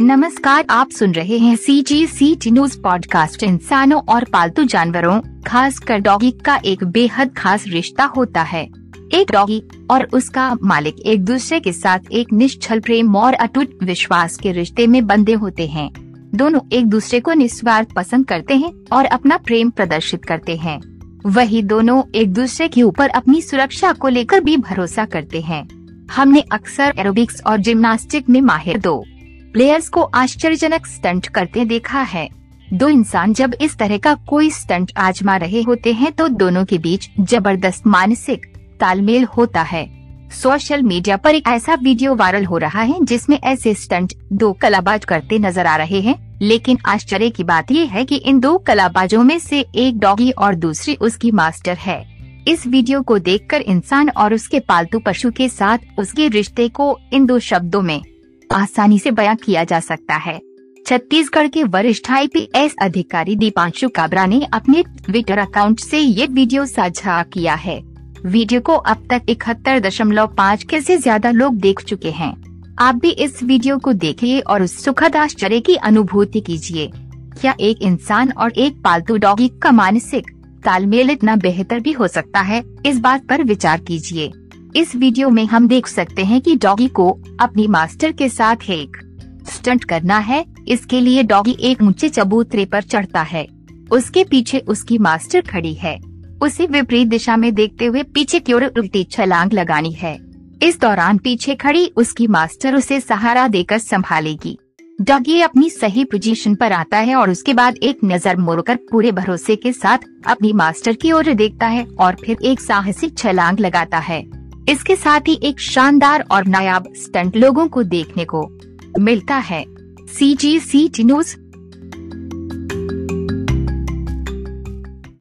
नमस्कार, आप सुन रहे हैं C G C T news podcast इंसानों और पालतू जानवरों, खासकर डॉगी का एक बेहद खास रिश्ता होता है। एक डॉगी और उसका मालिक एक दूसरे के साथ एक निश्चल प्रेम और अटूट विश्वास के रिश्ते में बंधे होते हैं। दोनों एक दूसरे को निस्वार्थ पसंद करते हैं और अपना प्रेम प्रदर्शित करते हैं। वही दोनों एक दूसरे के ऊपर अपनी सुरक्षा को लेकर भी भरोसा करते हैं। हमने अक्सर एरोबिक्स और जिम्नास्टिक में माहिर दो। प्लेयर्स को आश्चर्यजनक स्टंट करते देखा है। दो इंसान जब इस तरह का कोई स्टंट आजमा रहे होते हैं तो दोनों के बीच ज़बरदस्त मानसिक तालमेल होता है। सोशल मीडिया पर एक ऐसा वीडियो वायरल हो रहा है जिसमें ऐसे स्टंट दो कलाबाज करते नज़र आ रहे हैं, लेकिन आश्चर्य की बात यह है कि इन दो कलाबाजों में से एक डॉगी और दूसरी उसकी मास्टर है। इस वीडियो को देखकर इंसान और उसके पालतू पशु के साथ उसके रिश्ते को इन दो शब्दों में आसानी से बयां किया जा सकता है। छत्तीसगढ़ के वरिष्ठ आईपीएस अधिकारी दीपांशु काबरा ने अपने ट्विटर अकाउंट से ये वीडियो साझा किया है। वीडियो को अब तक इकहत्तर दशमलव पाँच के ऐसी ज़्यादा लोग देख चुके हैं। आप भी इस वीडियो को देखिए और उस सुखद आश्चर्य की अनुभूति कीजिए। क्या एक इंसान और एक पालतू डॉगी का मानसिक तालमेल इतना बेहतर भी हो सकता है? इस बात पर विचार कीजिए। इस वीडियो में हम देख सकते हैं कि डॉगी को अपनी मास्टर के साथ एक स्टंट करना है। इसके लिए डॉगी एक ऊँचे चबूतरे पर चढ़ता है। उसके पीछे उसकी मास्टर खड़ी है। उसे विपरीत दिशा में देखते हुए पीछे की ओर उल्टी छलांग लगानी है। इस दौरान पीछे खड़ी उसकी मास्टर उसे सहारा देकर संभालेगी। डॉगी अपनी सही पोजीशन पर आता है और उसके बाद एक नज़र मोड़कर पूरे भरोसे के साथ अपनी मास्टर की ओर देखता है और फिर एक साहसिक छलांग लगाता है। इसके साथ ही एक शानदार और नायाब स्टंट लोगों को देखने को मिलता है। सी जी सी टी न्यूज़